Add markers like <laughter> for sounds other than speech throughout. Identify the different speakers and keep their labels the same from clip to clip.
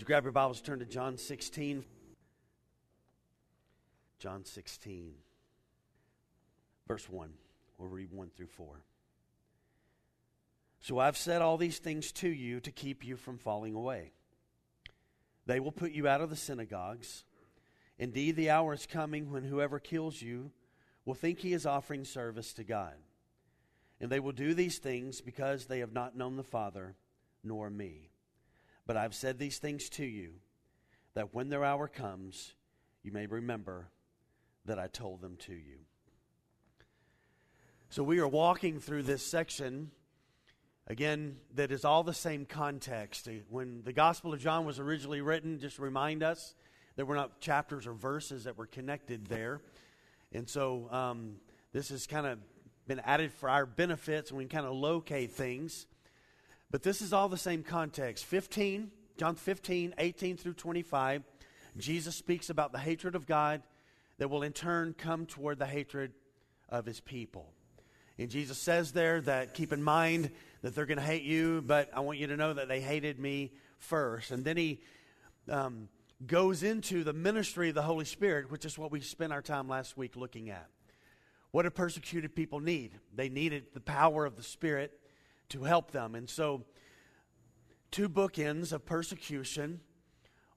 Speaker 1: Would you grab your Bibles, turn to John 16? John 16, verse 1. We'll read 1 through 4. So I've said all these things to you to keep you from falling away. They will put you out of the synagogues. Indeed, the hour is coming when whoever kills you will think he is offering service to God. And they will do these things because they have not known the Father nor me. But I've said these things to you that when their hour comes, you may remember that I told them to you. So we are walking through this section, again, that is all the same context. When the Gospel of John was originally written, just remind us there were not chapters or verses that were connected there. And so um, this has kind of been added for our benefits, and we can kind of locate things. But this is all the same context. 15, John 15, 18 through 25, Jesus speaks about the hatred of God that will in turn come toward the hatred of his people. And Jesus says there that keep in mind that they're going to hate you, but I want you to know that they hated me first. And then he um, goes into the ministry of the Holy Spirit, which is what we spent our time last week looking at. What do persecuted people need? They needed the power of the Spirit to help them. And so, two bookends of persecution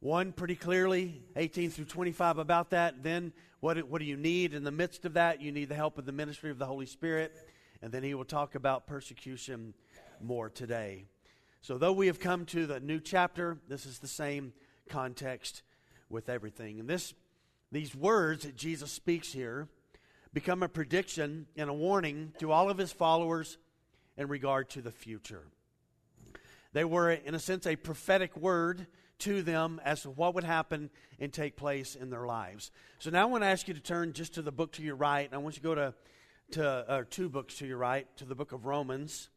Speaker 1: one pretty clearly, 18 through 25, about that. Then, what, what do you need in the midst of that? You need the help of the ministry of the Holy Spirit. And then he will talk about persecution more today. So, though we have come to the new chapter, this is the same context with everything. And this, these words that Jesus speaks here become a prediction and a warning to all of his followers in regard to the future. They were, in a sense, a prophetic word to them as to what would happen and take place in their lives. So now I want to ask you to turn just to the book to your right. And I want you to go to, to uh, two books to your right, to the book of Romans,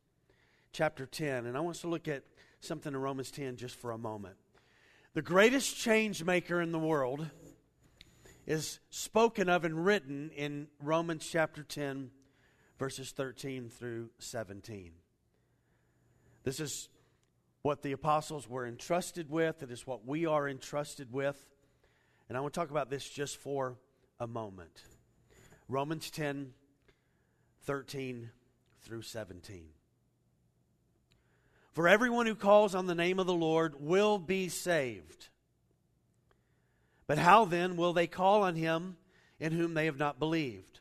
Speaker 1: chapter 10. And I want us to look at something in Romans 10 just for a moment. The greatest change maker in the world is spoken of and written in Romans chapter 10, verses 13 through 17. This is what the apostles were entrusted with. It is what we are entrusted with. And I want to talk about this just for a moment. Romans 10 13 through 17. For everyone who calls on the name of the Lord will be saved. But how then will they call on him in whom they have not believed?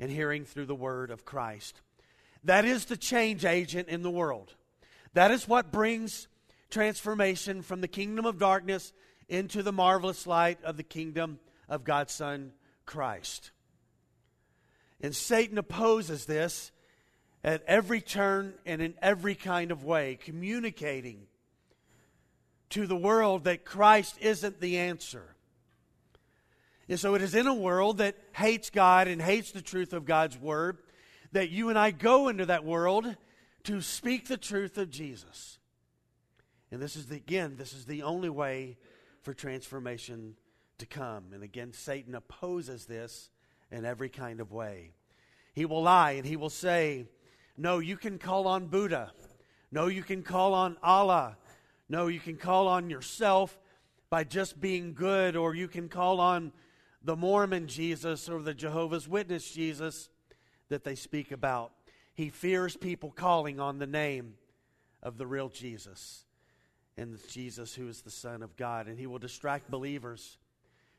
Speaker 1: and hearing through the word of Christ. That is the change agent in the world. That is what brings transformation from the kingdom of darkness into the marvelous light of the kingdom of God's Son, Christ. And Satan opposes this at every turn and in every kind of way, communicating to the world that Christ isn't the answer. And so it is in a world that hates God and hates the truth of God's word that you and I go into that world to speak the truth of Jesus. And this is the, again, this is the only way for transformation to come. And again, Satan opposes this in every kind of way. He will lie and he will say, No, you can call on Buddha. No, you can call on Allah. No, you can call on yourself by just being good, or you can call on the Mormon Jesus or the Jehovah's Witness Jesus that they speak about. He fears people calling on the name of the real Jesus in Jesus, who is the Son of God. And He will distract believers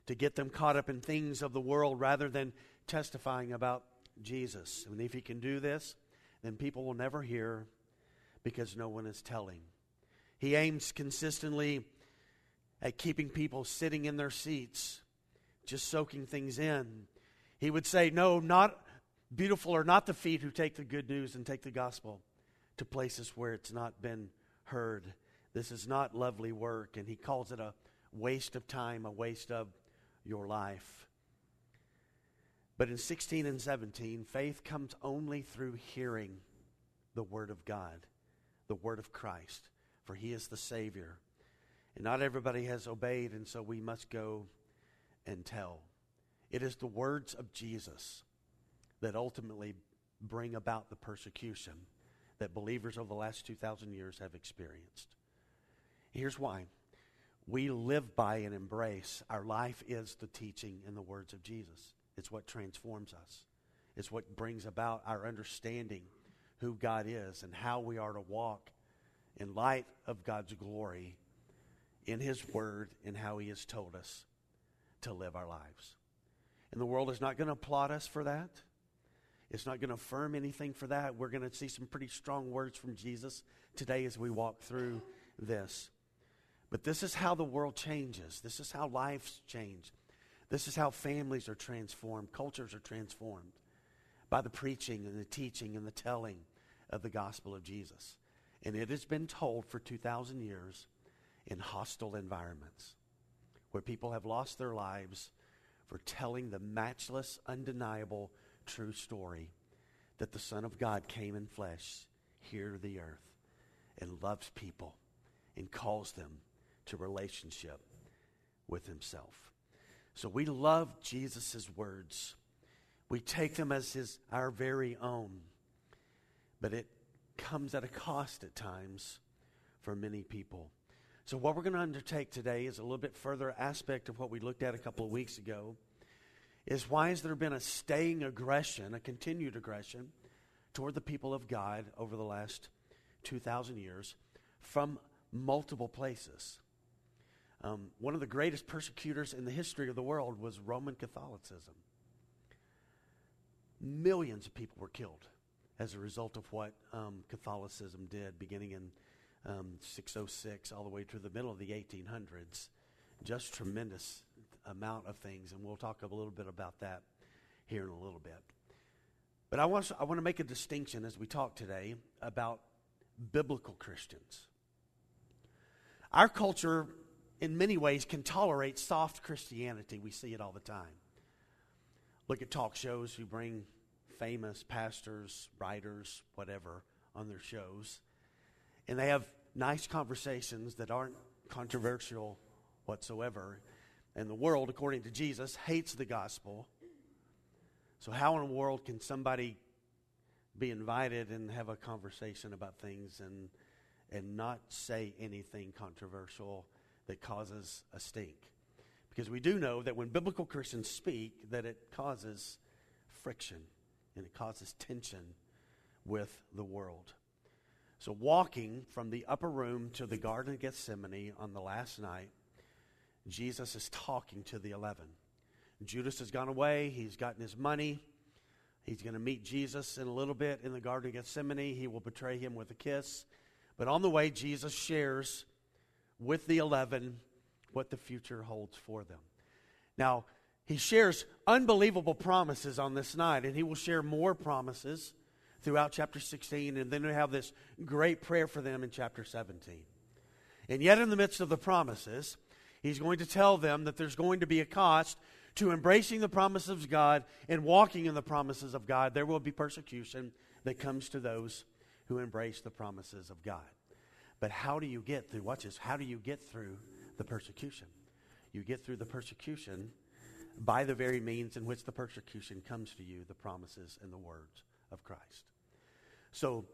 Speaker 1: to get them caught up in things of the world rather than testifying about Jesus. And if He can do this, then people will never hear because no one is telling. He aims consistently at keeping people sitting in their seats, just soaking things in. He would say, No, not beautiful are not the feet who take the good news and take the gospel to places where it's not been heard. This is not lovely work. And he calls it a waste of time, a waste of your life. But in 16 and 17, faith comes only through hearing the Word of God, the Word of Christ, for He is the Savior. And not everybody has obeyed, and so we must go and tell. It is the words of Jesus that ultimately bring about the persecution that believers over the last 2,000 years have experienced. Here's why we live by and embrace. Our life is the teaching and the words of Jesus. It's what transforms us, it's what brings about our understanding who God is and how we are to walk in light of God's glory in His Word and how He has told us to live our lives. And the world is not going to applaud us for that. It's not going to affirm anything for that. We're going to see some pretty strong words from Jesus today as we walk through this. But this is how the world changes. This is how lives change. This is how families are transformed, cultures are transformed by the preaching and the teaching and the telling of the gospel of Jesus. And it has been told for 2,000 years in hostile environments where people have lost their lives for telling the matchless, undeniable, true story that the Son of God came in flesh here to the earth and loves people and calls them to relationship with himself. So we love Jesus' words. We take them as his, our very own. But it comes at a cost at times for many people. So, what we're going to undertake today is a little bit further aspect of what we looked at a couple of weeks ago. Is why has there been a staying aggression, a continued aggression toward the people of God over the last 2,000 years from multiple places? Um, one of the greatest persecutors in the history of the world was Roman Catholicism. Millions of people were killed as a result of what um, Catholicism did, beginning in um, 606 all the way to the middle of the 1800s. Just tremendous amount of things, and we'll talk a little bit about that here in a little bit. But I want, I want to make a distinction as we talk today about biblical Christians. Our culture, in many ways, can tolerate soft Christianity. We see it all the time. Look at talk shows who bring famous pastors, writers, whatever, on their shows and they have nice conversations that aren't controversial whatsoever. And the world, according to Jesus, hates the gospel. So, how in the world can somebody be invited and have a conversation about things and, and not say anything controversial that causes a stink? Because we do know that when biblical Christians speak, that it causes friction and it causes tension with the world. So, walking from the upper room to the Garden of Gethsemane on the last night, Jesus is talking to the eleven. Judas has gone away, he's gotten his money. He's going to meet Jesus in a little bit in the Garden of Gethsemane. He will betray him with a kiss. But on the way, Jesus shares with the eleven what the future holds for them. Now, he shares unbelievable promises on this night, and he will share more promises throughout chapter 16, and then we have this great prayer for them in chapter 17. And yet, in the midst of the promises, he's going to tell them that there's going to be a cost to embracing the promises of God and walking in the promises of God. There will be persecution that comes to those who embrace the promises of God. But how do you get through, watch this, how do you get through the persecution? You get through the persecution by the very means in which the persecution comes to you, the promises and the words of Christ. So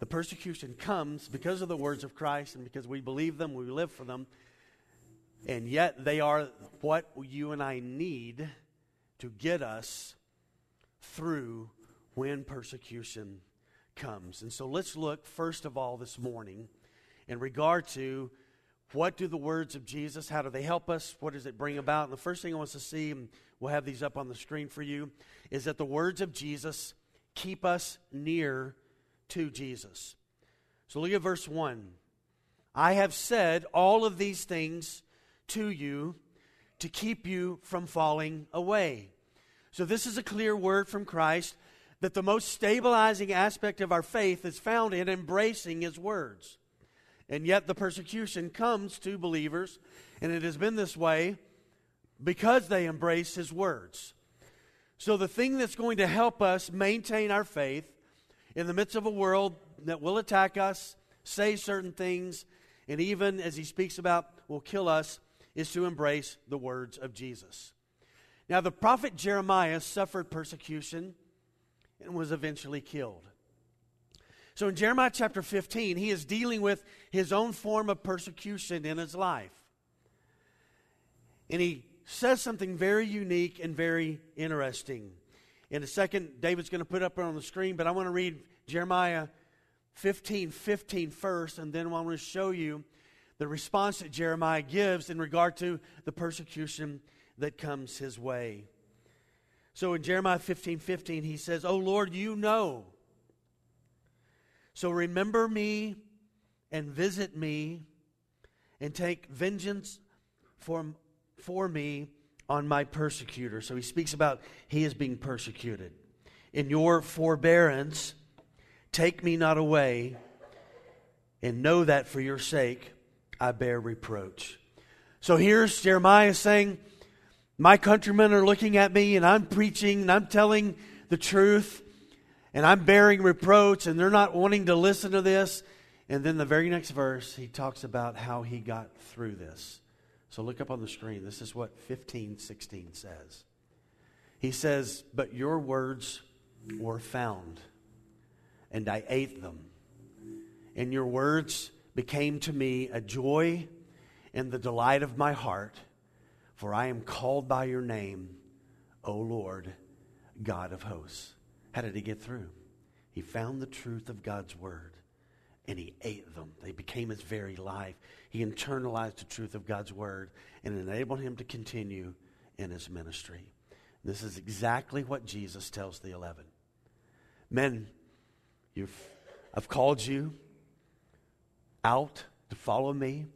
Speaker 1: the persecution comes because of the words of Christ and because we believe them, we live for them, and yet they are what you and I need to get us through when persecution comes. And so let's look first of all this morning in regard to what do the words of Jesus, how do they help us? What does it bring about? And the first thing I want us to see, and we'll have these up on the screen for you, is that the words of Jesus keep us near to Jesus. So look at verse 1. I have said all of these things to you to keep you from falling away. So, this is a clear word from Christ that the most stabilizing aspect of our faith is found in embracing His words. And yet the persecution comes to believers, and it has been this way because they embrace his words. So, the thing that's going to help us maintain our faith in the midst of a world that will attack us, say certain things, and even as he speaks about will kill us, is to embrace the words of Jesus. Now, the prophet Jeremiah suffered persecution and was eventually killed. So, in Jeremiah chapter 15, he is dealing with his own form of persecution in his life. And he says something very unique and very interesting. In a second, David's going to put up on the screen, but I want to read Jeremiah 15, 15 first, and then I want to show you the response that Jeremiah gives in regard to the persecution that comes his way. So in Jeremiah 15, 15, he says, Oh Lord, you know. So remember me and visit me and take vengeance for, for me on my persecutor. So he speaks about he is being persecuted. In your forbearance, take me not away, and know that for your sake I bear reproach. So here's Jeremiah saying, My countrymen are looking at me, and I'm preaching, and I'm telling the truth, and I'm bearing reproach, and they're not wanting to listen to this. And then the very next verse, he talks about how he got through this. So look up on the screen. This is what 1516 says. He says, But your words were found, and I ate them. And your words became to me a joy and the delight of my heart, for I am called by your name, O Lord, God of hosts. How did he get through? He found the truth of God's word and he ate them. They became his very life. He internalized the truth of God's word and enabled him to continue in his ministry. This is exactly what Jesus tells the 11. Men, you've, I've called you out to follow me.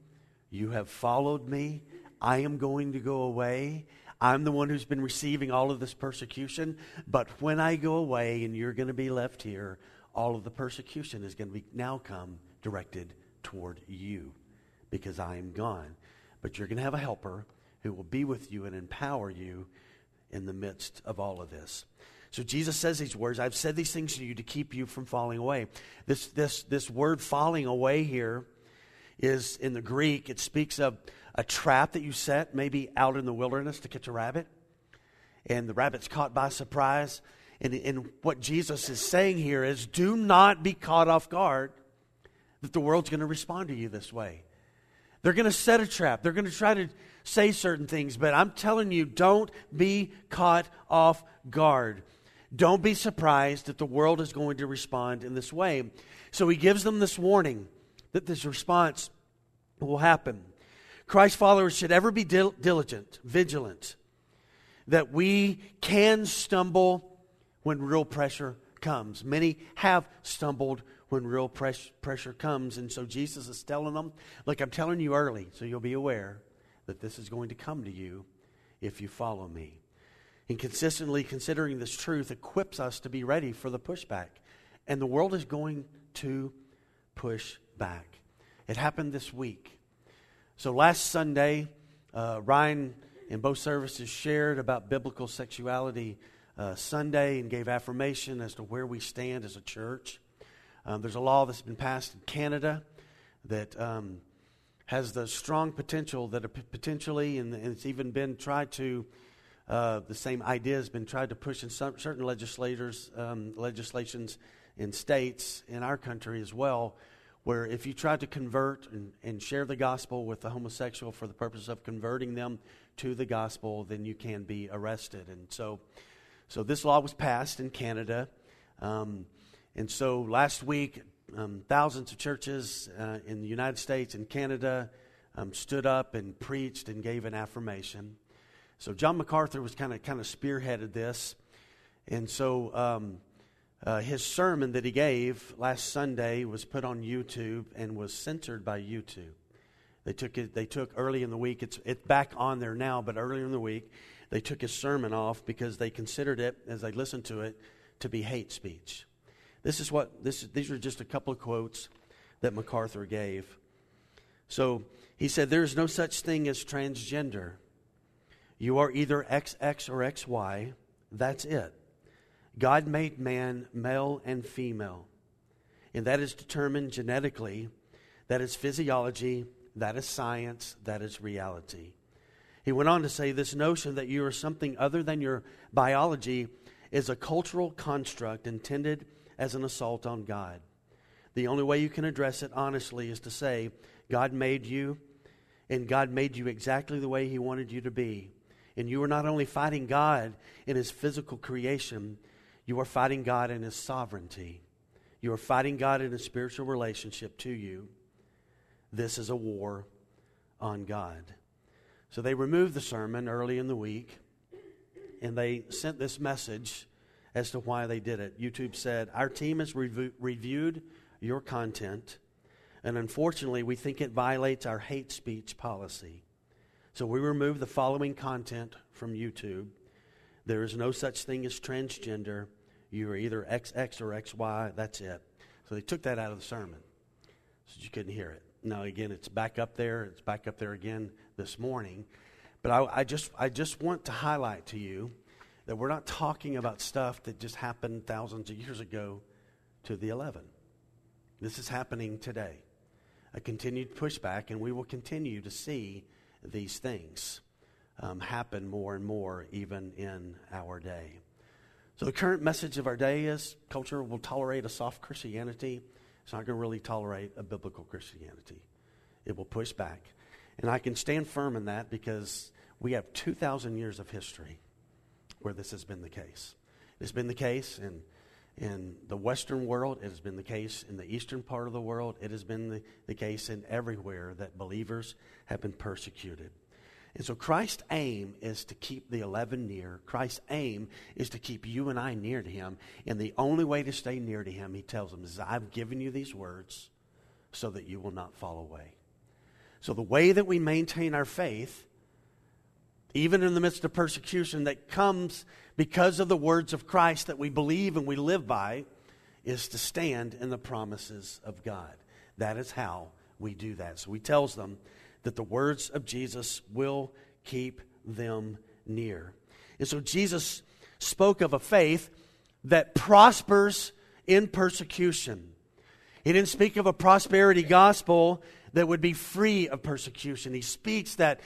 Speaker 1: You have followed me. I am going to go away. I'm the one who's been receiving all of this persecution. But when I go away and you're going to be left here, all of the persecution is going to be now come directed toward you because I am gone. But you're going to have a helper who will be with you and empower you in the midst of all of this. So Jesus says these words, I've said these things to you to keep you from falling away. This, this, this word falling away here is in the Greek, it speaks of a trap that you set, maybe out in the wilderness to catch a rabbit. And the rabbit's caught by surprise. And, and what Jesus is saying here is do not be caught off guard that the world's going to respond to you this way. They're going to set a trap. They're going to try to say certain things, but I'm telling you, don't be caught off guard. Don't be surprised that the world is going to respond in this way. So he gives them this warning that this response will happen. Christ followers should ever be diligent, vigilant, that we can stumble when real pressure comes. Many have stumbled when real press, pressure comes. And so Jesus is telling them, Look, I'm telling you early, so you'll be aware that this is going to come to you if you follow me. And consistently considering this truth equips us to be ready for the pushback. And the world is going to push back. It happened this week. So last Sunday, uh, Ryan in both services shared about biblical sexuality uh, Sunday and gave affirmation as to where we stand as a church. Um, there's a law that's been passed in Canada that um, has the strong potential that potentially, and, and, it's even been tried to, uh, the same idea has been tried to push in some, certain legislators, um, legislations in states in our country as well, where if you try to convert and, and share the gospel with the homosexual for the purpose of converting them to the gospel, then you can be arrested. And so so this law was passed in Canada. Um, and so last week, um, thousands of churches uh, in the United States and Canada um, stood up and preached and gave an affirmation. So John MacArthur was kind of kind of spearheaded this, and so um, uh, his sermon that he gave last Sunday was put on YouTube and was censored by YouTube. They took it. They took early in the week. It's it's back on there now, but earlier in the week they took his sermon off because they considered it, as they listened to it, to be hate speech. This is what this, these are just a couple of quotes that MacArthur gave. So he said, There is no such thing as transgender. You are either XX or XY. That's it. God made man male and female. And that is determined genetically. That is physiology. That is science. That is reality. He went on to say this notion that you are something other than your biology is a cultural construct intended as an assault on God. The only way you can address it honestly is to say, God made you, and God made you exactly the way He wanted you to be. And you are not only fighting God in His physical creation, you are fighting God in His sovereignty. You are fighting God in a spiritual relationship to you. This is a war on God. So they removed the sermon early in the week and they sent this message as to why they did it. YouTube said, Our team has rev- reviewed your content, and unfortunately, we think it violates our hate speech policy. So we removed the following content from YouTube. There is no such thing as transgender. You are either XX or XY. That's it. So they took that out of the sermon so you couldn't hear it. Now, again, it's back up there. It's back up there again this morning. But I, I, just, I just want to highlight to you that we're not talking about stuff that just happened thousands of years ago to the 11. This is happening today. A continued pushback, and we will continue to see these things um, happen more and more even in our day. So, the current message of our day is culture will tolerate a soft Christianity. It's not going to really tolerate a biblical Christianity. It will push back. And I can stand firm in that because we have 2,000 years of history where this has been the case. It's been the case in, in the Western world, it has been the case in the Eastern part of the world, it has been the, the case in everywhere that believers have been persecuted. And so Christ's aim is to keep the 11 near. Christ's aim is to keep you and I near to him. And the only way to stay near to him, he tells them, is I've given you these words so that you will not fall away. So the way that we maintain our faith even in the midst of persecution that comes because of the words of Christ that we believe and we live by, is to stand in the promises of God. That is how we do that. So he tells them that the words of Jesus will keep them near. And so Jesus spoke of a faith that prospers in persecution. He didn't speak of a prosperity gospel that would be free of persecution. He speaks that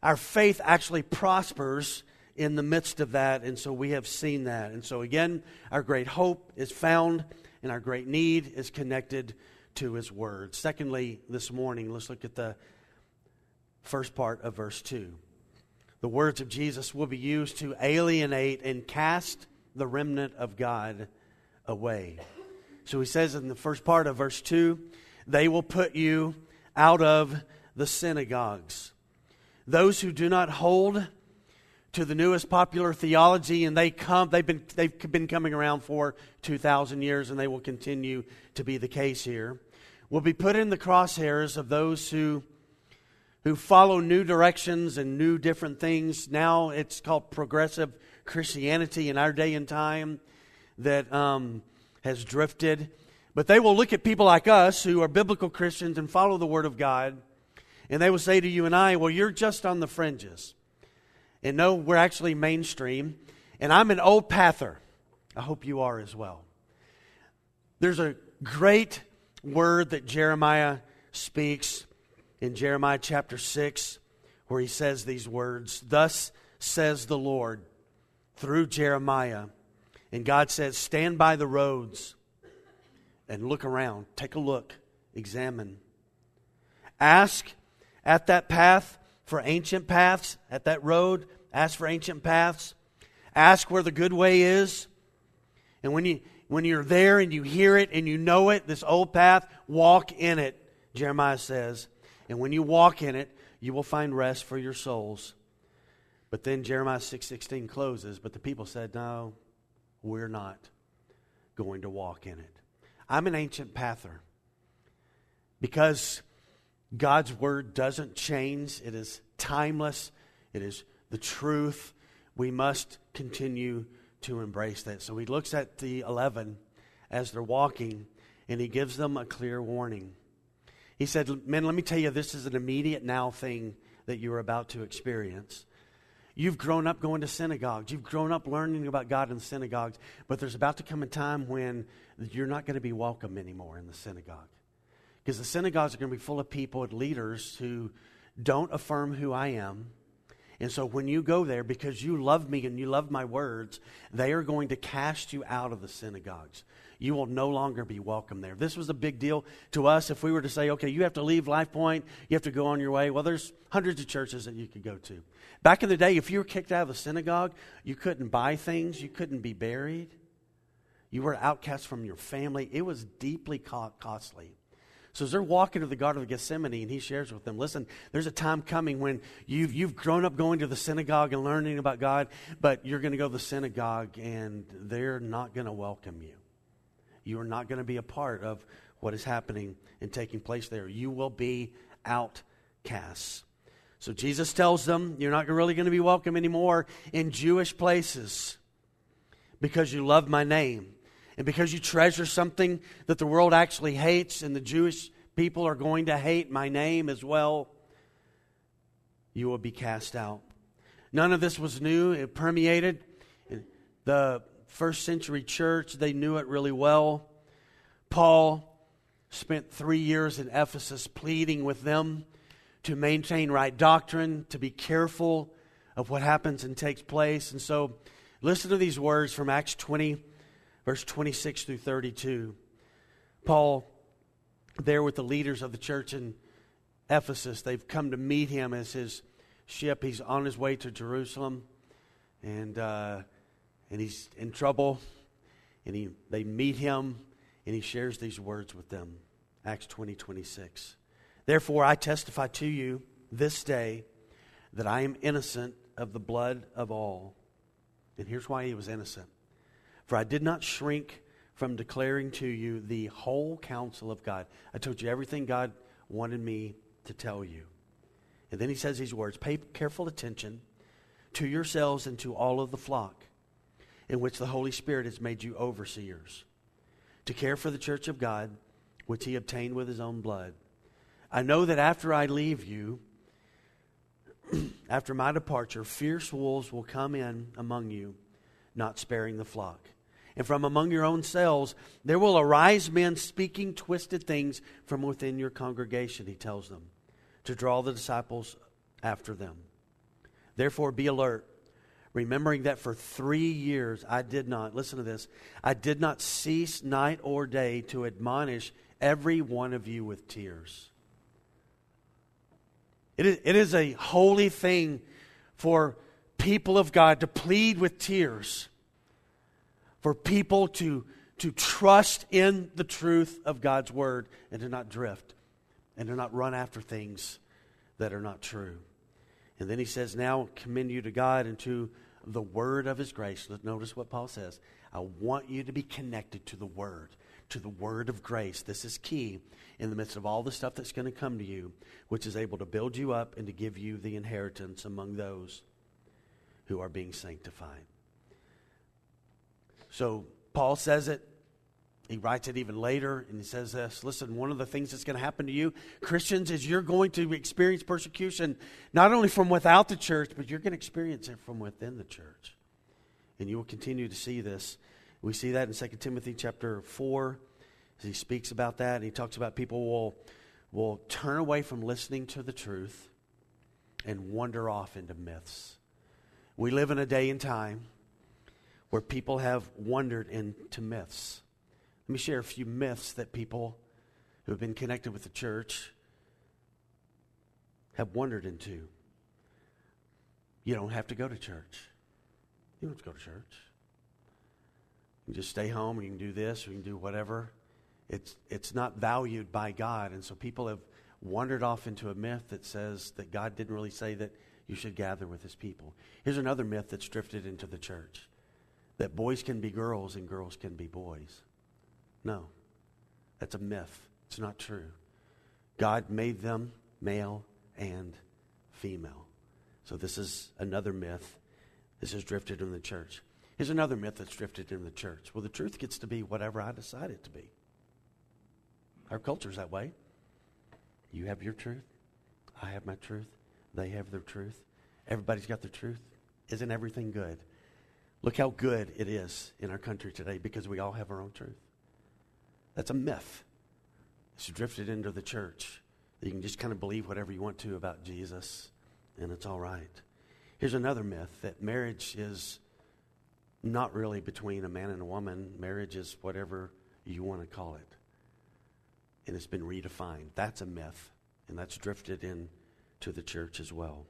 Speaker 1: our faith actually prospers in the midst of that. And so we have seen that. And so, again, our great hope is found and our great need is connected to His Word. Secondly, this morning, let's look at the first part of verse 2. The words of Jesus will be used to alienate and cast the remnant of God away. So he says in the first part of verse 2 they will put you out of the synagogues those who do not hold to the newest popular theology and they come they've been they've been coming around for 2000 years and they will continue to be the case here will be put in the crosshairs of those who who follow new directions and new different things now it's called progressive christianity in our day and time that um, has drifted but they will look at people like us who are biblical christians and follow the word of god and they will say to you and I, well, you're just on the fringes. And no, we're actually mainstream. And I'm an old pather. I hope you are as well. There's a great word that Jeremiah speaks in Jeremiah chapter 6 where he says these words Thus says the Lord through Jeremiah. And God says, Stand by the roads and look around. Take a look, examine. Ask at that path for ancient paths, at that road, ask for ancient paths. Ask where the good way is. And when you when you're there and you hear it and you know it, this old path, walk in it, Jeremiah says. And when you walk in it, you will find rest for your souls. But then Jeremiah 6:16 closes, but the people said, "No, we're not going to walk in it." I'm an ancient pather. Because God's word doesn't change, it is timeless, it is the truth. We must continue to embrace that. So he looks at the 11 as they're walking and he gives them a clear warning. He said, Men, let me tell you, this is an immediate now thing that you're about to experience. You've grown up going to synagogues. You've grown up learning about God in synagogues. But there's about to come a time when you're not going to be welcome anymore in the synagogue. Because the synagogues are going to be full of people and leaders who don't affirm who I am. And so when you go there, because you love me and you love my words, they are going to cast you out of the synagogues. You will no longer be welcome there. This was a big deal to us if we were to say, okay, you have to leave Life Point, you have to go on your way. Well, there's hundreds of churches that you could go to. Back in the day, if you were kicked out of the synagogue, you couldn't buy things, you couldn't be buried. You were outcast from your family. It was deeply costly. So as they're walking to the Garden of Gethsemane, and he shares with them, listen, there's a time coming when you've, you've grown up going to the synagogue and learning about God, but you're going to go to the synagogue and they're not going to welcome you. You are not going to be a part of what is happening and taking place there. You will be outcasts. So Jesus tells them, You're not really going to be welcome anymore in Jewish places because you love my name. And because you treasure something that the world actually hates and the Jewish people are going to hate my name as well, you will be cast out. None of this was new, it permeated. The first century church, they knew it really well. Paul spent three years in Ephesus pleading with them to maintain right doctrine, to be careful of what happens and takes place. And so, listen to these words from Acts 20 verse 26 through 32. Paul, there with the leaders of the church in Ephesus, they've come to meet him as his ship. He's on his way to Jerusalem, and uh, and he's in trouble. And he, they meet him, and he shares these words with them. Acts 20, 26. Therefore, I testify to you this day that I am innocent of the blood of all. And here's why he was innocent for I did not shrink from declaring to you the whole counsel of God. I told you everything God wanted me to tell you. And then he says these words Pay careful attention to yourselves and to all of the flock in which the Holy Spirit has made you overseers, to care for the church of God, which he obtained with his own blood. I know that after I leave you, <clears throat> after my departure, fierce wolves will come in among you, not sparing the flock and from among your own selves there will arise men speaking twisted things from within your congregation, he tells them, to draw the disciples after them. Therefore, be alert, remembering that for three years I did not, listen to this, I did not cease night or day to admonish every one of you with tears. It is, it is a holy thing for people of God to plead with tears for people to, to trust in the truth of God's word and to not drift and to not run after things that are not true. And then he says, Now commend you to God and to the word of his grace. Notice what Paul says. I want you to be connected to the word, to the word of grace. This is key in the midst of all the stuff that's going to come to you, which is able to build you up and to give you the inheritance among those who are being sanctified. So Paul says it. He writes it even later, and he says this Listen, one of the things that's going to happen to you, Christians, is you're going to experience persecution not only from without the church, but you're going to experience it from within the church. And you will continue to see this. We see that in 2 Timothy chapter 4, as he speaks about that. And he talks about people will, will turn away from listening to the truth and wander off into myths. We live in a day and time where people have wandered into myths. Let me share a few myths that people who have been connected with the church have wandered into. You don't have to go to church. You don't have to go to church. You just stay home you can do this or you can do whatever. It's, it's not valued by God. And so people have wandered off into a myth that says that God didn't really say that you should gather with his people. Here's another myth that's drifted into the church that boys can be girls and girls can be boys. No, that's a myth. It's not true. God made them male and female. So this is another myth. This has drifted in the church. Here's another myth that's drifted in the church. Well, the truth gets to be whatever I decide it to be. Our culture's that way. You have your truth. I have my truth. They have their truth. Everybody's got their truth. Isn't everything good? Look how good it is in our country today because we all have our own truth. That's a myth. It's drifted into the church. You can just kind of believe whatever you want to about Jesus, and it's all right. Here's another myth that marriage is not really between a man and a woman. Marriage is whatever you want to call it. And it's been redefined. That's a myth, and that's drifted into the church as well.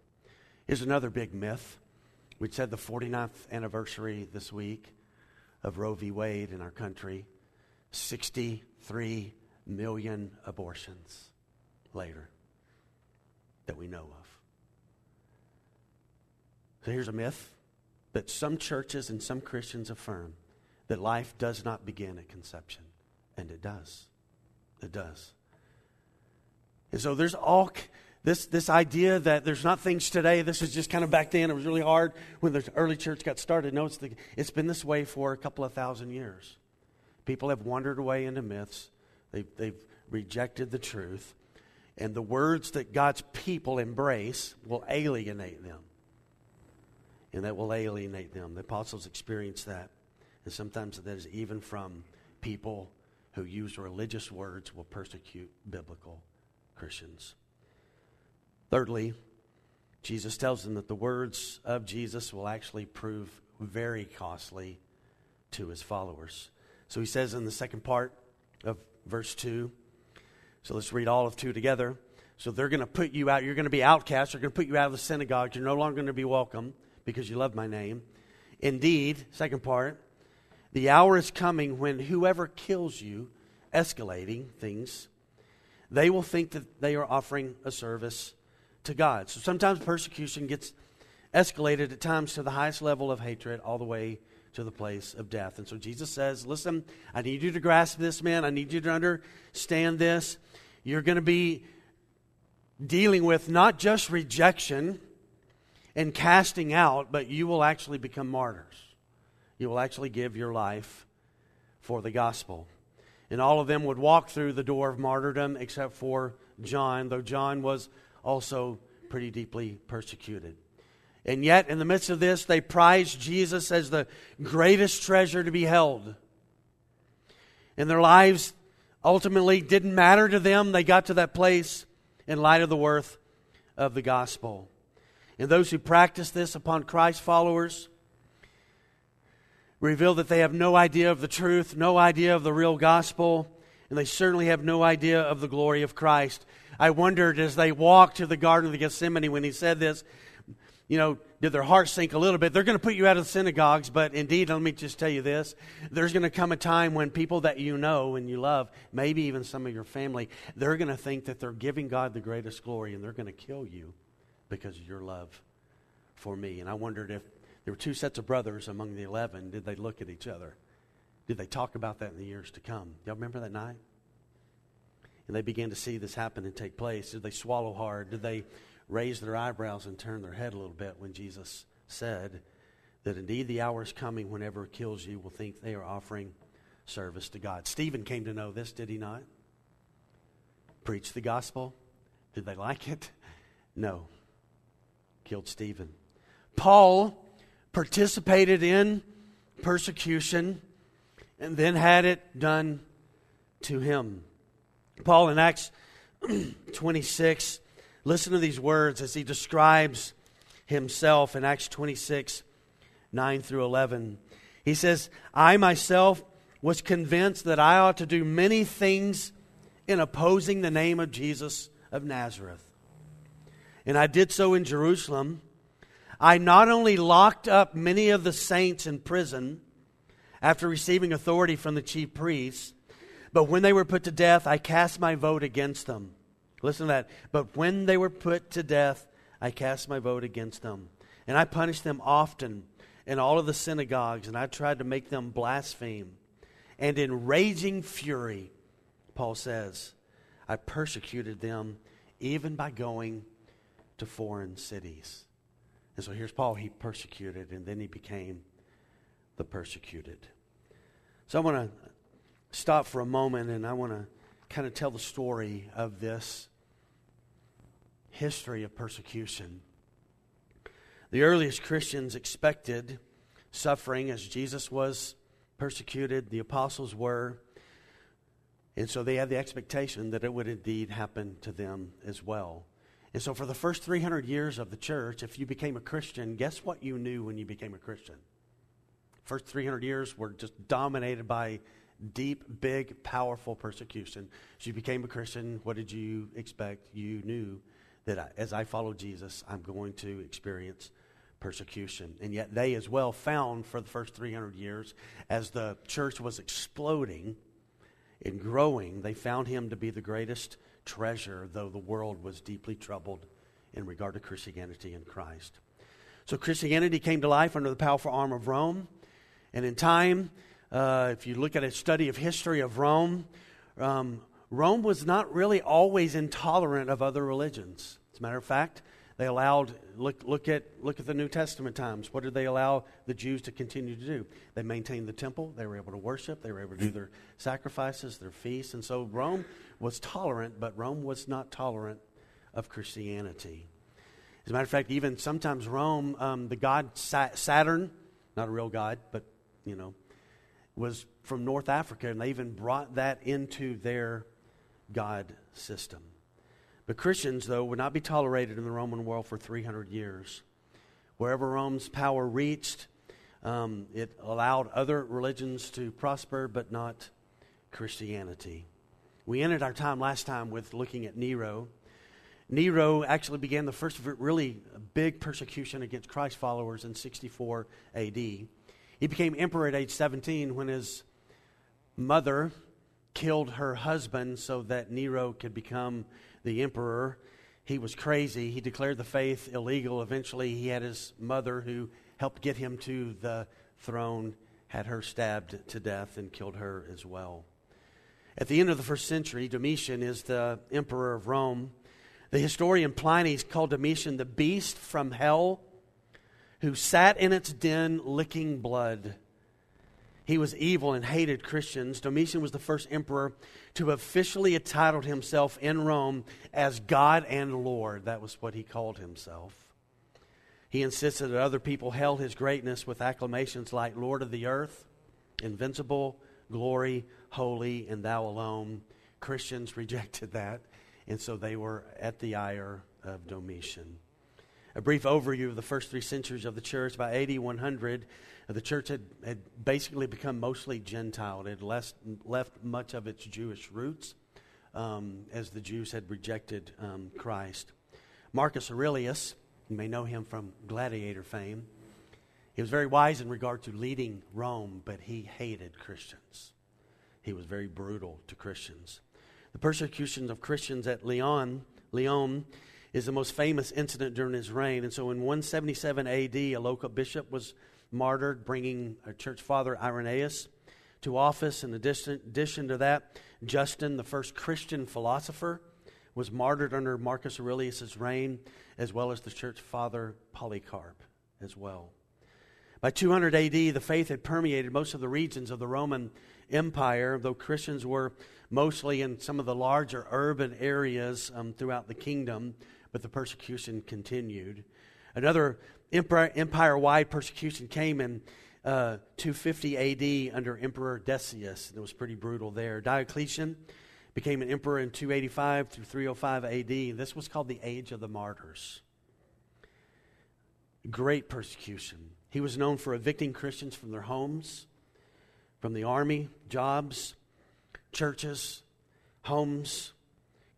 Speaker 1: Here's another big myth. We said the 49th anniversary this week of Roe v. Wade in our country. 63 million abortions later that we know of. So here's a myth that some churches and some Christians affirm that life does not begin at conception. And it does. It does. And so there's all this, this idea that there's not things today. This is just kind of back then. It was really hard when the early church got started. No, it's, the, it's been this way for a couple of thousand years. People have wandered away into myths, they've, they've rejected the truth. And the words that God's people embrace will alienate them. And that will alienate them. The apostles experienced that. And sometimes that is even from people who use religious words will persecute biblical Christians. Thirdly, Jesus tells them that the words of Jesus will actually prove very costly to his followers. So he says in the second part of verse 2, so let's read all of 2 together. So they're going to put you out. You're going to be outcast. They're going to put you out of the synagogue. You're no longer going to be welcome because you love my name. Indeed, second part, the hour is coming when whoever kills you, escalating things, they will think that they are offering a service to God. So sometimes persecution gets escalated at times to the highest level of hatred, all the way to the place of death. And so Jesus says, Listen, I need you to grasp this, man. I need you to understand this. You're going to be dealing with not just rejection and casting out, but you will actually become martyrs. You will actually give your life for the gospel. And all of them would walk through the door of martyrdom except for John, though John was also pretty deeply persecuted. And yet, in the midst of this, they prized Jesus as the greatest treasure to be held. And their lives ultimately didn't matter to them. They got to that place in light of the worth of the gospel. And those who practice this upon Christ followers reveal that they have no idea of the truth, no idea of the real gospel, and they certainly have no idea of the glory of Christ. I wondered as they walked to the Garden of Gethsemane when he said this, you know, did their hearts sink a little bit? They're going to put you out of the synagogues, but indeed, let me just tell you this. There's going to come a time when people that you know and you love, maybe even some of your family, they're going to think that they're giving God the greatest glory and they're going to kill you because of your love for me. And I wondered if there were two sets of brothers among the 11, did they look at each other? Did they talk about that in the years to come? Y'all remember that night? And they began to see this happen and take place. Did they swallow hard? Did they raise their eyebrows and turn their head a little bit when Jesus said that indeed the hour is coming whenever it kills you will think they are offering service to God. Stephen came to know this, did he not? Preach the gospel. Did they like it? No. Killed Stephen. Paul participated in persecution and then had it done to him. Paul in Acts <clears throat> 26 Listen to these words as he describes himself in Acts 26 9 through 11. He says, I myself was convinced that I ought to do many things in opposing the name of Jesus of Nazareth. And I did so in Jerusalem. I not only locked up many of the saints in prison after receiving authority from the chief priests, but when they were put to death, I cast my vote against them. Listen to that. But when they were put to death, I cast my vote against them. And I punished them often in all of the synagogues, and I tried to make them blaspheme. And in raging fury, Paul says, I persecuted them even by going to foreign cities. And so here's Paul. He persecuted, and then he became the persecuted. So I want to stop for a moment, and I want to kind of tell the story of this history of persecution. The earliest Christians expected suffering as Jesus was persecuted, the apostles were. And so they had the expectation that it would indeed happen to them as well. And so, for the first 300 years of the church, if you became a Christian, guess what you knew when you became a Christian? First 300 years were just dominated by deep, big, powerful persecution. As you became a Christian, what did you expect? You knew that I, as I follow Jesus, I'm going to experience persecution. And yet, they as well found for the first 300 years, as the church was exploding and growing, they found him to be the greatest treasure, though the world was deeply troubled in regard to Christianity and Christ. So Christianity came to life under the powerful arm of Rome. And in time, uh, if you look at a study of history of Rome, um, Rome was not really always intolerant of other religions. As a matter of fact, they allowed look look at look at the New Testament times. What did they allow the Jews to continue to do? They maintained the temple. They were able to worship. They were able to do their sacrifices, their feasts, and so Rome was tolerant, but Rome was not tolerant of Christianity. As a matter of fact, even sometimes Rome, um, the god Saturn, not a real god, but you know, was from North Africa, and they even brought that into their god system. But Christians, though, would not be tolerated in the Roman world for 300 years. Wherever Rome's power reached, um, it allowed other religions to prosper, but not Christianity. We ended our time last time with looking at Nero. Nero actually began the first really big persecution against Christ followers in 64 AD. He became emperor at age 17 when his mother killed her husband so that Nero could become the emperor. He was crazy. He declared the faith illegal. Eventually, he had his mother, who helped get him to the throne, had her stabbed to death and killed her as well. At the end of the first century, Domitian is the emperor of Rome. The historian Pliny called Domitian the beast from hell who sat in its den licking blood. He was evil and hated Christians. Domitian was the first emperor to officially entitled himself in Rome as God and Lord. That was what he called himself. He insisted that other people held his greatness with acclamations like Lord of the earth, invincible, glory, holy, and thou alone. Christians <laughs> rejected that, and so they were at the ire of Domitian. A brief overview of the first three centuries of the church. By AD 100, the church had, had basically become mostly Gentile. It had left, left much of its Jewish roots um, as the Jews had rejected um, Christ. Marcus Aurelius, you may know him from gladiator fame, he was very wise in regard to leading Rome, but he hated Christians. He was very brutal to Christians. The persecution of Christians at Lyon, Lyon is the most famous incident during his reign. And so in 177 AD, a local bishop was martyred, bringing a church father Irenaeus to office. In addition, addition to that, Justin, the first Christian philosopher, was martyred under Marcus Aurelius' reign, as well as the church father Polycarp as well. By 200 AD, the faith had permeated most of the regions of the Roman Empire, though Christians were mostly in some of the larger urban areas um, throughout the kingdom, but the persecution continued. Another empire wide persecution came in uh, 250 AD under Emperor Decius. and It was pretty brutal there. Diocletian became an emperor in 285 through 305 AD. This was called the Age of the Martyrs. Great persecution. He was known for evicting Christians from their homes, from the army, jobs, churches, homes.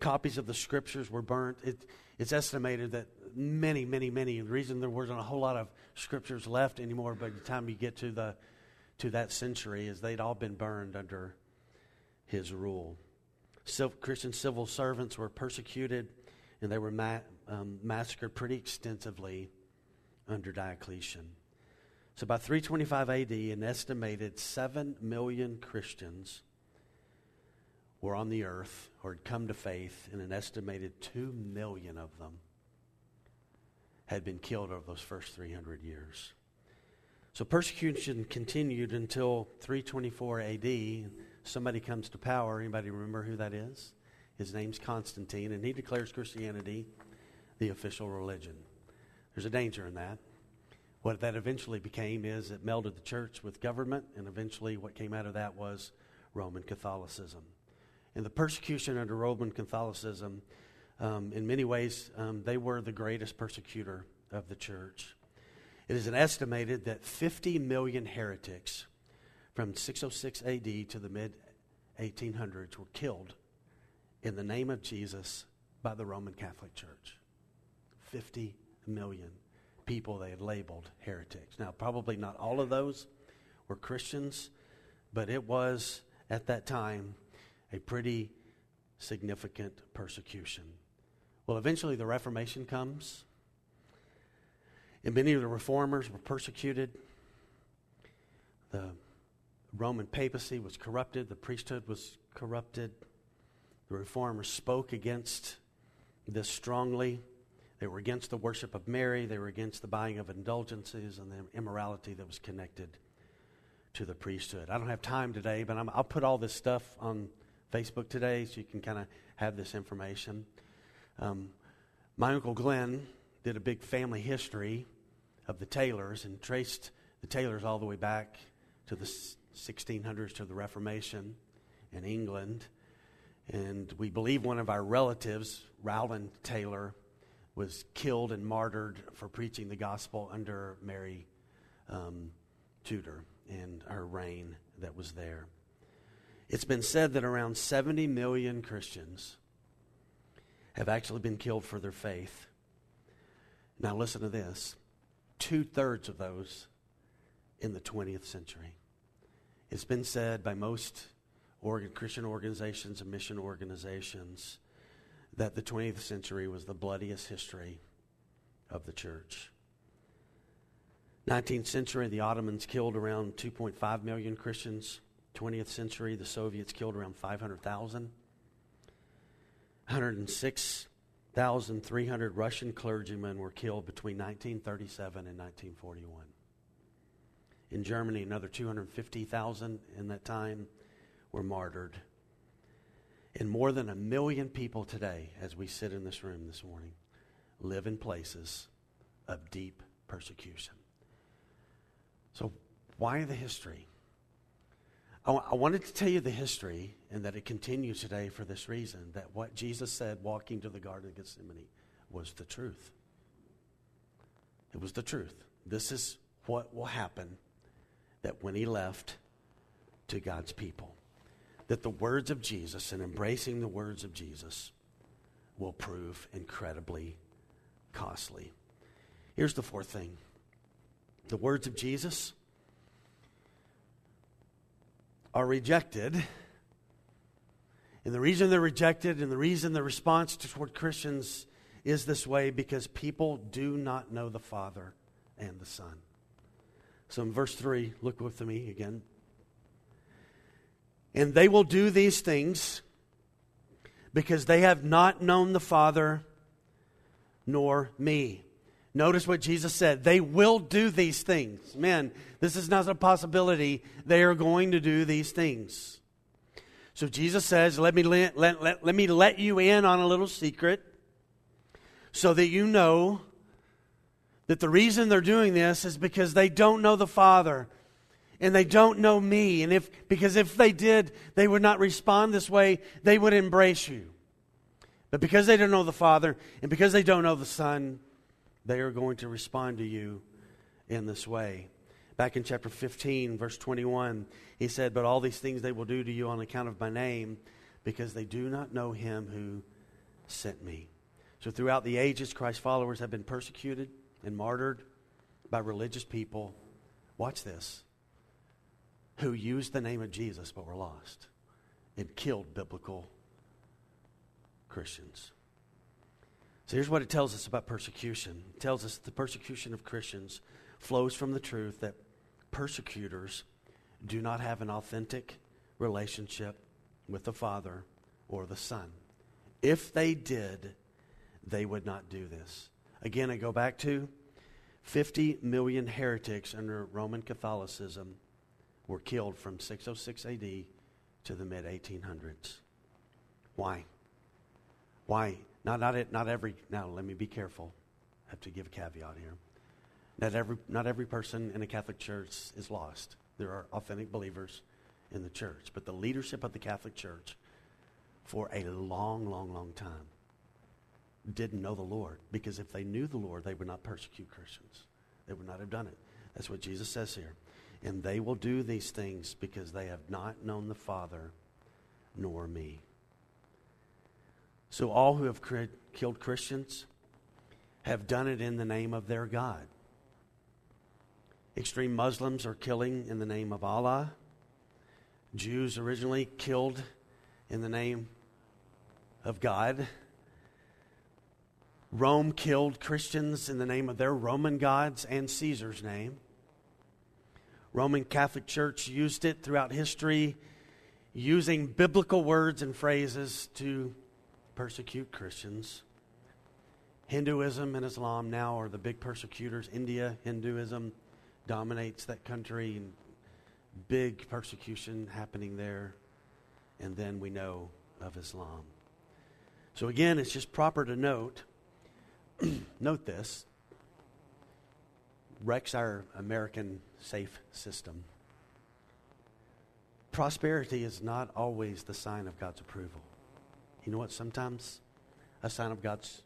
Speaker 1: Copies of the scriptures were burnt. It, it's estimated that many, many, many. The reason there wasn't a whole lot of scriptures left anymore by the time you get to the to that century is they'd all been burned under his rule. Christian civil servants were persecuted and they were ma- um, massacred pretty extensively under Diocletian. So by 325 AD, an estimated 7 million Christians were on the earth or had come to faith, and an estimated 2 million of them had been killed over those first 300 years. So persecution continued until 324 AD. Somebody comes to power. Anybody remember who that is? His name's Constantine, and he declares Christianity the official religion. There's a danger in that. What that eventually became is it melded the church with government, and eventually what came out of that was Roman Catholicism. And the persecution under Roman Catholicism, um, in many ways, um, they were the greatest persecutor of the church. It is estimated that 50 million heretics from 606 AD to the mid 1800s were killed in the name of Jesus by the Roman Catholic Church. 50 million people they had labeled heretics. Now, probably not all of those were Christians, but it was at that time a pretty significant persecution. Well, eventually the Reformation comes, and many of the reformers were persecuted. The Roman papacy was corrupted, the priesthood was corrupted. The reformers spoke against this strongly. They were against the worship of Mary, they were against the buying of indulgences and the immorality that was connected to the priesthood. I don't have time today, but i will put all this stuff on Facebook today so you can kind of have this information. Um, my Uncle Glenn did a big family history of the Taylors and traced the Taylors all the way back to the 1600s to the Reformation in England. And we believe one of our relatives, Rowland Taylor, was killed and martyred for preaching the gospel under Mary um, Tudor and her reign that was there. It's been said that around 70 million Christians have actually been killed for their faith. Now, listen to this two thirds of those in the 20th century. It's been said by most organ, Christian organizations and mission organizations that the 20th century was the bloodiest history of the church. 19th century, the Ottomans killed around 2.5 million Christians. 20th century, the Soviets killed around 500,000. 106,300 Russian clergymen were killed between 1937 and 1941. In Germany, another 250,000 in that time were martyred. And more than a million people today, as we sit in this room this morning, live in places of deep persecution. So, why the history? I, w- I wanted to tell you the history and that it continues today for this reason that what Jesus said walking to the Garden of Gethsemane was the truth. It was the truth. This is what will happen that when he left to God's people, that the words of Jesus and embracing the words of Jesus will prove incredibly costly. Here's the fourth thing the words of Jesus are rejected. And the reason they're rejected and the reason the response toward Christians is this way because people do not know the Father and the Son. So in verse 3, look with me again. And they will do these things because they have not known the Father nor me. Notice what Jesus said. They will do these things. Man, this is not a possibility. They are going to do these things. So Jesus says, let me let, let, let, let me let you in on a little secret so that you know that the reason they're doing this is because they don't know the Father and they don't know me. And if, because if they did, they would not respond this way, they would embrace you. But because they don't know the Father and because they don't know the Son, they are going to respond to you in this way. Back in chapter 15, verse 21, he said, But all these things they will do to you on account of my name, because they do not know him who sent me. So throughout the ages, Christ's followers have been persecuted and martyred by religious people. Watch this. Who used the name of Jesus but were lost and killed biblical Christians. So here's what it tells us about persecution. It tells us the persecution of Christians flows from the truth that persecutors do not have an authentic relationship with the Father or the Son. If they did, they would not do this. Again, I go back to 50 million heretics under Roman Catholicism were killed from 606 AD to the mid 1800s. Why? Why? Not, not, not every, now let me be careful. I have to give a caveat here. Not every, not every person in a Catholic church is lost. There are authentic believers in the church. But the leadership of the Catholic Church for a long, long, long time didn't know the Lord. Because if they knew the Lord, they would not persecute Christians. They would not have done it. That's what Jesus says here. And they will do these things because they have not known the Father nor me. So all who have killed Christians have done it in the name of their God. Extreme Muslims are killing in the name of Allah. Jews originally killed in the name of God. Rome killed Christians in the name of their Roman gods and Caesar's name. Roman Catholic Church used it throughout history, using biblical words and phrases to persecute Christians. Hinduism and Islam now are the big persecutors. India, Hinduism dominates that country, and big persecution happening there. And then we know of Islam. So, again, it's just proper to note <clears throat> note this wrecks our American safe system. Prosperity is not always the sign of God's approval. You know what sometimes a sign of God's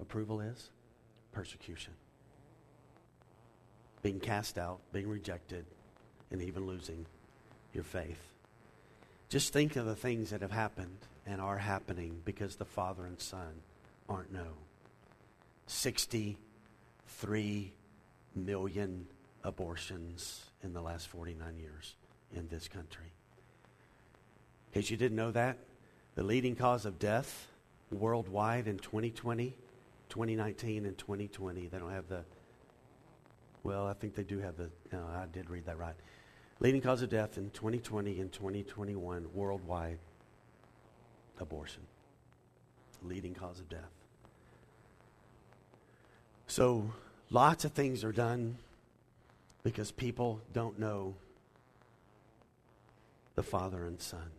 Speaker 1: approval is? Persecution. Being cast out, being rejected, and even losing your faith. Just think of the things that have happened and are happening because the Father and Son aren't known. 63 million abortions in the last 49 years in this country. In case you didn't know that, the leading cause of death worldwide in 2020, 2019, and 2020, they don't have the, well, I think they do have the, no, I did read that right. Leading cause of death in 2020 and 2021 worldwide abortion. Leading cause of death. So lots of things are done because people don't know the Father and Son.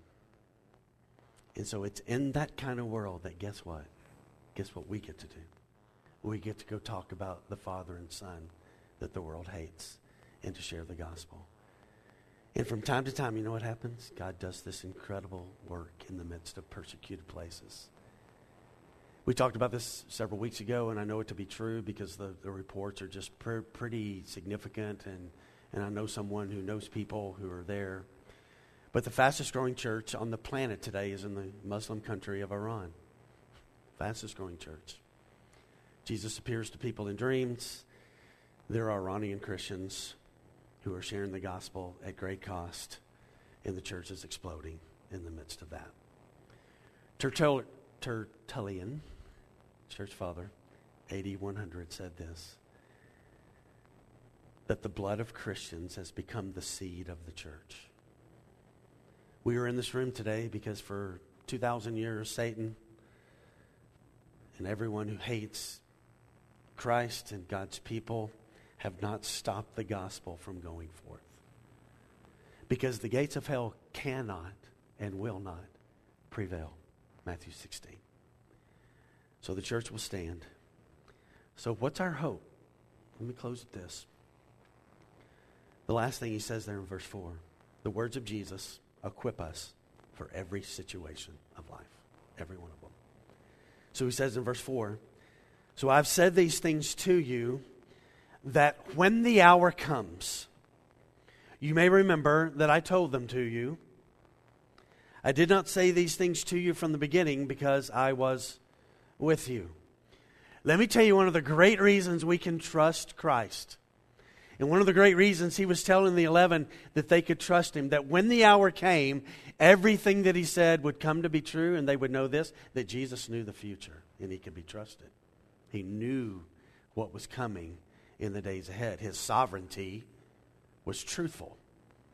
Speaker 1: And so it's in that kind of world that guess what? Guess what we get to do? We get to go talk about the Father and Son that the world hates and to share the gospel. And from time to time, you know what happens? God does this incredible work in the midst of persecuted places. We talked about this several weeks ago, and I know it to be true because the, the reports are just pr- pretty significant, and, and I know someone who knows people who are there. But the fastest growing church on the planet today is in the Muslim country of Iran. Fastest growing church. Jesus appears to people in dreams. There are Iranian Christians who are sharing the gospel at great cost, and the church is exploding in the midst of that. Tertullian, church father, AD 100, said this that the blood of Christians has become the seed of the church. We are in this room today because for 2,000 years, Satan and everyone who hates Christ and God's people have not stopped the gospel from going forth. Because the gates of hell cannot and will not prevail. Matthew 16. So the church will stand. So, what's our hope? Let me close with this. The last thing he says there in verse 4 the words of Jesus equip us for every situation of life, every one of them. So he says in verse 4 So I've said these things to you that when the hour comes, you may remember that I told them to you. I did not say these things to you from the beginning because I was with you. Let me tell you one of the great reasons we can trust Christ. And one of the great reasons he was telling the 11 that they could trust him, that when the hour came, everything that he said would come to be true, and they would know this that Jesus knew the future and he could be trusted. He knew what was coming in the days ahead. His sovereignty was truthful.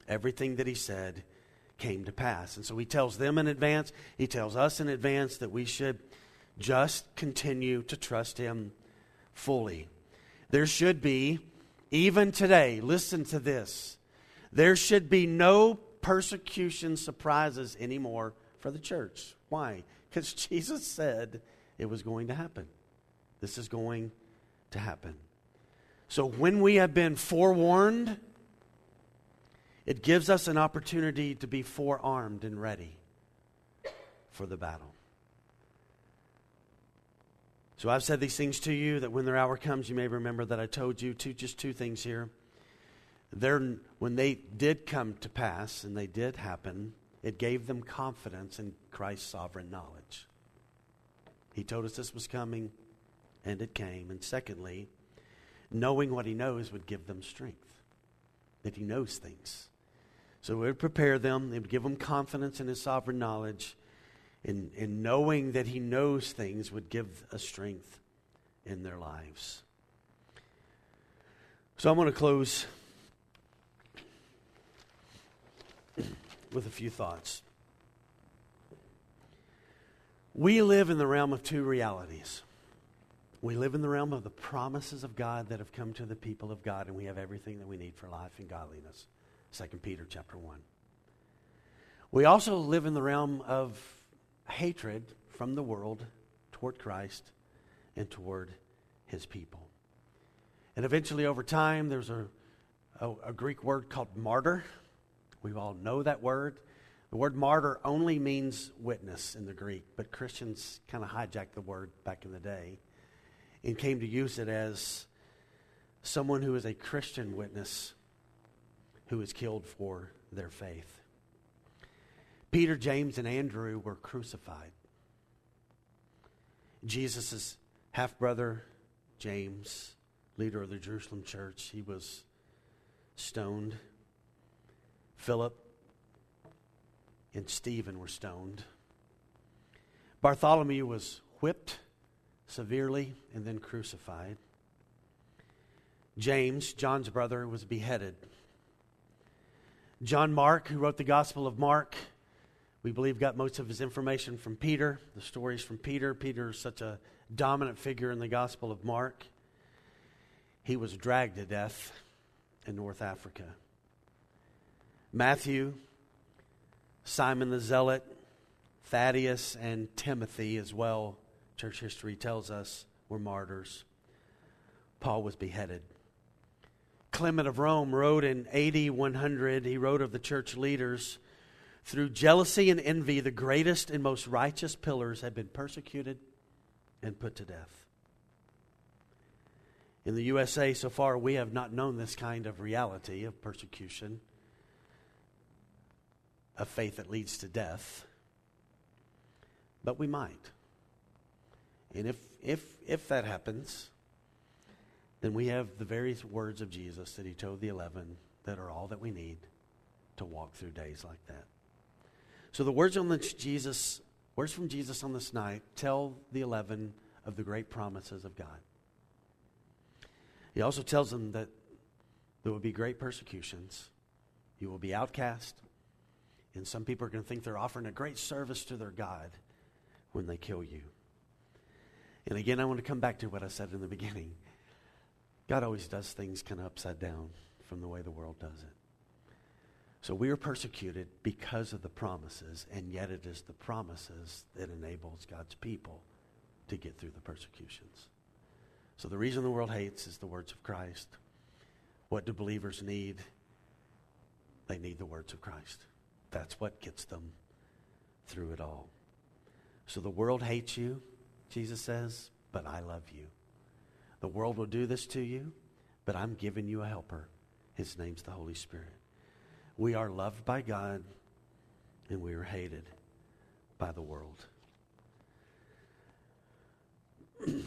Speaker 1: Everything that he said came to pass. And so he tells them in advance, he tells us in advance that we should just continue to trust him fully. There should be, even today, listen to this, there should be no persecution surprises anymore for the church. Why? Because <laughs> Jesus said it was going to happen. This is going to happen. So when we have been forewarned, it gives us an opportunity to be forearmed and ready for the battle. So I've said these things to you that when their hour comes, you may remember that I told you two, just two things here. They're, when they did come to pass and they did happen, it gave them confidence in Christ's sovereign knowledge. He told us this was coming, and it came. And secondly, knowing what he knows would give them strength, that he knows things. So it would prepare them, it would give them confidence in his sovereign knowledge, in, in knowing that He knows things would give a strength in their lives. So I'm going to close with a few thoughts. We live in the realm of two realities. We live in the realm of the promises of God that have come to the people of God, and we have everything that we need for life and godliness. 2 Peter chapter 1. We also live in the realm of hatred from the world toward Christ and toward his people. And eventually, over time, there's a, a, a, Greek word called martyr. We all know that word. The word martyr only means witness in the Greek, but Christians kind of hijacked the word back in the day and came to use it as someone who is a Christian witness who is killed for their faith. Peter, James, and Andrew were crucified. Jesus' half brother, James, leader of the Jerusalem church, he was stoned. Philip and Stephen were stoned. Bartholomew was whipped severely and then crucified. James, John's brother, was beheaded. John Mark, who wrote the Gospel of Mark, we believe got most of his information from Peter, the stories from Peter. Peter is such a dominant figure in the Gospel of Mark. He was dragged to death in North Africa. Matthew, Simon the Zealot, Thaddeus, and Timothy, as well, church history tells us, were martyrs. Paul was beheaded. Clement of Rome wrote in AD 100, he wrote of the church leaders through jealousy and envy, the greatest and most righteous pillars have been persecuted and put to death. In the USA, so far, we have not known this kind of reality of persecution, of faith that leads to death, but we might. And if, if, if that happens, then we have the very words of Jesus that he told the eleven that are all that we need to walk through days like that. So the words on the Jesus, words from Jesus on this night tell the eleven of the great promises of God. He also tells them that there will be great persecutions. You will be outcast, and some people are going to think they're offering a great service to their God when they kill you. And again, I want to come back to what I said in the beginning. God always does things kind of upside down from the way the world does it. So we are persecuted because of the promises, and yet it is the promises that enables God's people to get through the persecutions. So the reason the world hates is the words of Christ. What do believers need? They need the words of Christ. That's what gets them through it all. So the world hates you, Jesus says, but I love you. The world will do this to you, but I'm giving you a helper. His name's the Holy Spirit. We are loved by God and we are hated by the world. <clears throat> In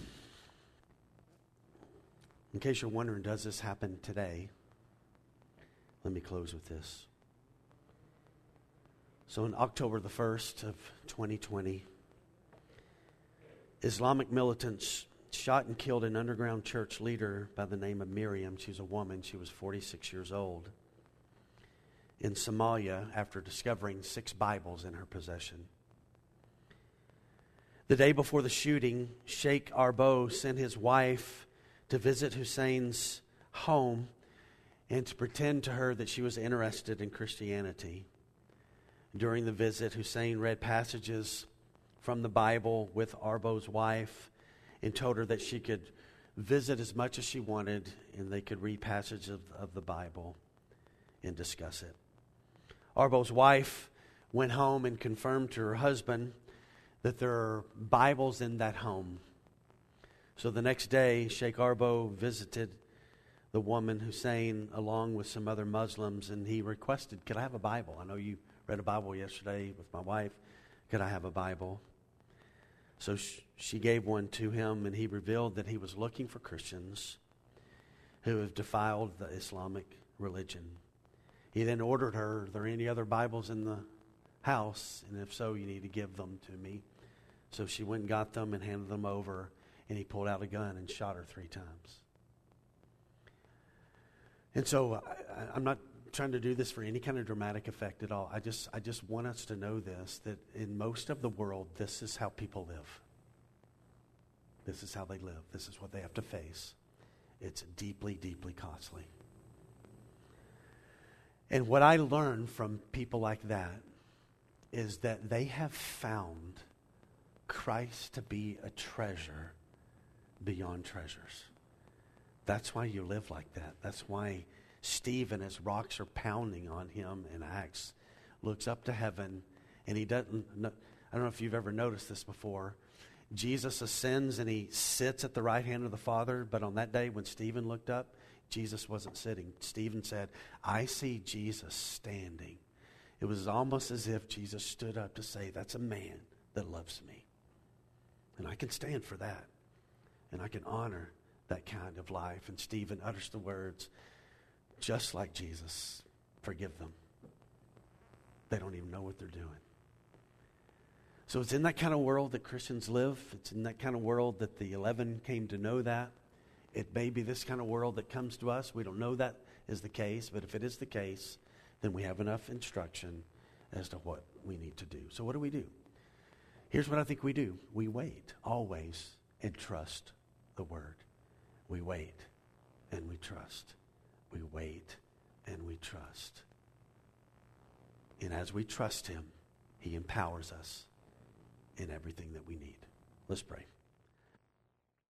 Speaker 1: case you're wondering, does this happen today? Let me close with this. So, on October the 1st of 2020, Islamic militants shot and killed an underground church leader by the name of Miriam. She's a woman, she was 46 years old in Somalia after discovering six Bibles in her possession. The day before the shooting, Sheikh Arbo sent his wife to visit Hussein's home and to pretend to her that she was interested in Christianity. During the visit, Hussein read passages from the Bible with Arbo's wife and told her that she could visit as much as she wanted and they could read passages of, of the Bible and discuss it. Arbo's wife went home and confirmed to her husband that there are Bibles in that home. So the next day, Sheikh Arbo visited the woman Hussein along with some other Muslims, and he requested, Could I have a Bible? I know you read a Bible yesterday with my wife. Could I have a Bible? So she gave one to him, and he revealed that he was looking for Christians who have defiled the Islamic religion. He then ordered her, Are there any other Bibles in the house? And if so, you need to give them to me. So she went and got them and handed them over, and he pulled out a gun and shot her three times. And so I, am not trying to do this for any kind of dramatic effect at all. I just, I just want us to know this that in most of the world, this is how people live. This is how they live. This is what they have to face. It's deeply, deeply costly. And what I learned from people like that is that they have found Christ to be a treasure beyond treasures. That's why you live like that. That's why Stephen, as rocks are pounding on him in Acts, looks up to heaven and he doesn't. I don't know if you've ever noticed this before. Jesus ascends and he sits at the right hand of the Father, but on that day when Stephen looked up, Jesus wasn't sitting. Stephen said, I see Jesus standing. It was almost as if Jesus stood up to say, That's a man that loves me. And I can stand for that. And I can honor that kind of life. And Stephen utters the words, just like Jesus, forgive them. They don't even know what they're doing. So it's in that kind of world that Christians live. It's in that kind of world that the 11 came to know that. It may be this kind of world that comes to us. We don't know that is the case, but if it is the case, then we have enough instruction as to what we need to do. So, what do we do? Here's what I think we do we wait always and trust the word. We wait and we trust. We wait and we trust. And as we trust him, he empowers us in everything that we need. Let's pray.